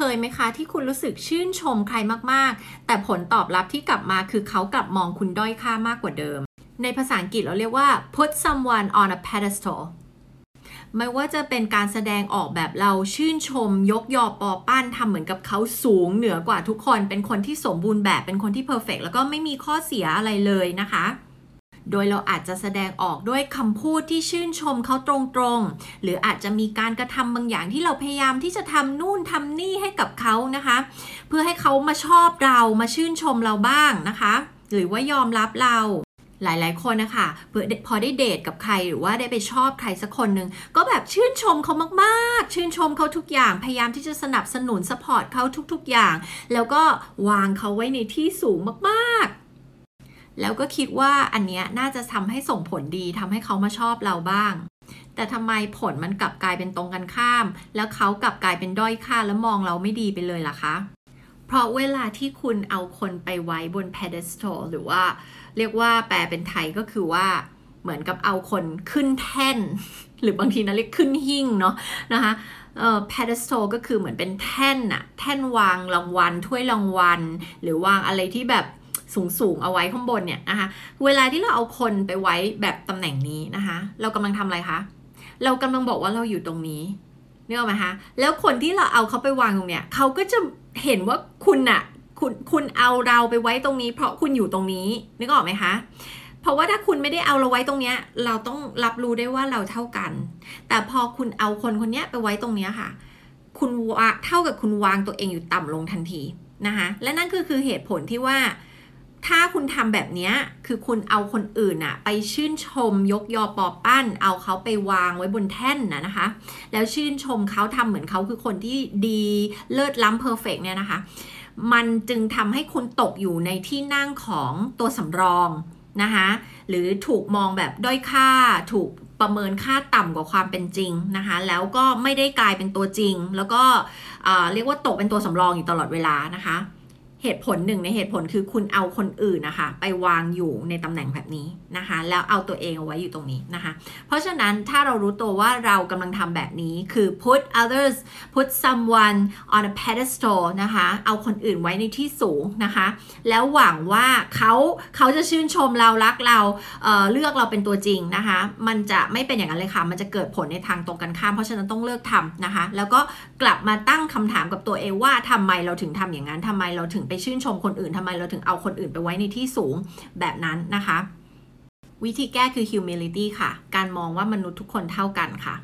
เคยไหมคะ ที่คุณรู้สึกชื่นชมใครมากๆ แต่ผลตอบรับที่กลับมาคือเขากลับมองคุณด้อยค่ามากกว่าเดิม ในภาษาอังกฤษเราเรียกว่า put someone on a pedestal ไม่ว่าจะเป็นการแสดงออกแบบเราชื่นชม ยกยอปอปั้นทำเหมือนกับเขาสูงเหนือกว่าทุกคน เป็นคนที่สมบูรณ์แบบเป็นคนที่เพอร์เฟกแล้วก็ไม่มีข้อเสียอะไรเลยนะคะ โดยเราอาจจะแสดงออกด้วยคำพูดที่ชื่นชมเขาตรงๆ หรืออาจจะมีการกระทำบางอย่างที่เราพยายามที่จะทำนู่นทำนี่ให้กับเขานะคะ เพื่อให้เขามาชอบเรามาชื่นชมเราบ้างนะคะ หรือว่ายอมรับเราหลาย ๆ คนนะคะพอได้เดทกับใครหรือว่าได้ไปชอบใครสักคนหนึ่งก็แบบชื่นชมเขามากๆ ชื่นชมเขาทุกอย่างพยายามที่จะสนับสนุนสปอร์ตเขาทุก ๆ อย่าง แล้วก็วางเขาไว้ในที่สูงมากๆ แล้วก็คิดว่าอันเนี้ยน่าจะทำให้ส่งผลดีทำให้เขามาชอบเราบ้าง แต่ทำไมผลมันกลับกลายเป็นตรงกันข้าม แล้วเขากลับกลายเป็นด้อยค่าแล้วมองเราไม่ดีไปเลยล่ะคะ เพราะเวลาที่คุณเอาคนไปไว้บน pedestal หรือว่า เรียกว่าแปลเป็นไทยก็คือว่าเหมือนกับเอาคนขึ้นแท่น หรือบางทีนะเรียกขึ้นหิ่งเนาะนะคะเอ่อ pedestal ก็คือเหมือนเป็นแท่นอะแท่นวางรางวัลถ้วยรางวัล หรือวางอะไรที่แบบ สูงสูงเอาไว้ข้างบนเนี่ยนะคะ เวลาที่เราเอาคนไปไว้แบบตำแหน่งนี้นะคะ เรากำลังทำอะไรคะ เรากำลังบอกว่าเราอยู่ตรงนี้เนอไหมคะ แล้วคนที่เราเอาเขาไปวางตรงเนี้ยเขาก็จะเห็นว่าคุณอะคุณคุณเอาเราไปไว้ตรงนี้ เพราะคุณอยู่ตรงนี้นึกออกไหมคะเพราะว่าถ้าคุณไม่ได้เอาเราไว้ตรงเนี้ย เราต้องรับรู้ได้ว่าเราเท่ากัน แต่พอคุณเอาคนคนนี้ไปไว้ตรงเนี้ยค่ะ คุณวาเท่ากับคุณวางตัวเองอยู่ต่ำลงทันทีนะคะ และนั่นก็คือเหตุผลที่ว่า ถ้าคุณทำแบบนี้คือคุณเอาคนอื่นอะไปชื่นชมยกยอปอปั้น เอาเขาไปวางไว้บนแท่นนะนะคะ แล้วชื่นชมเขาทำเหมือนเขาคือคนที่ดีเลิศล้ำเพอร์เฟกเนี่ยนะคะ มันจึงทำให้คุณตกอยู่ในที่นั่งของตัวสำรองนะคะหรือถูกมองแบบด้อยค่าถูกประเมินค่าต่ำกว่าความเป็นจริงนะคะแล้วก็ไม่ได้กลายเป็นตัวจริง แล้วก็เรียกว่าตกเป็นตัวสำรองอยู่ตลอดเวลานะคะ เหตุผลหนึ่งในเหตุผลคือคุณเอาคนอื่นนะคะ ไปวางอยู่ในตำแหน่งแบบนี้นะคะ แล้วเอาตัวเองเอาไว้อยู่ตรงนี้นะคะ เพราะฉะนั้นถ้าเรารู้ตัวว่าเรากำลังทำแบบนี้คือ put others put someone on a pedestal นะคะ เอาคนอื่นไว้ในที่สูงนะคะ แล้วหวังว่าเขาเขาจะชื่นชมเรารักเราเเลือกเราเป็นตัวจริงนะคะ มันจะไม่เป็นอย่างนั้นเลยค่ะ มันจะเกิดผลในทางตรงกันข้าม เพราะฉะนั้นต้องเลิกทำนะคะ แล้วก็กลับมาตั้งคำถามกับตัวเองว่าทำไมเราถึงทำอย่างนั้นทำไมเราถึงไปชื่นชมคนอื่นทำไมเราถึงเอาคนอื่นไปไว้ในที่สูงแบบนั้นนะคะ วิธีแก้คือ humility ค่ะ การมองว่ามนุษย์ทุกคนเท่ากันค่ะ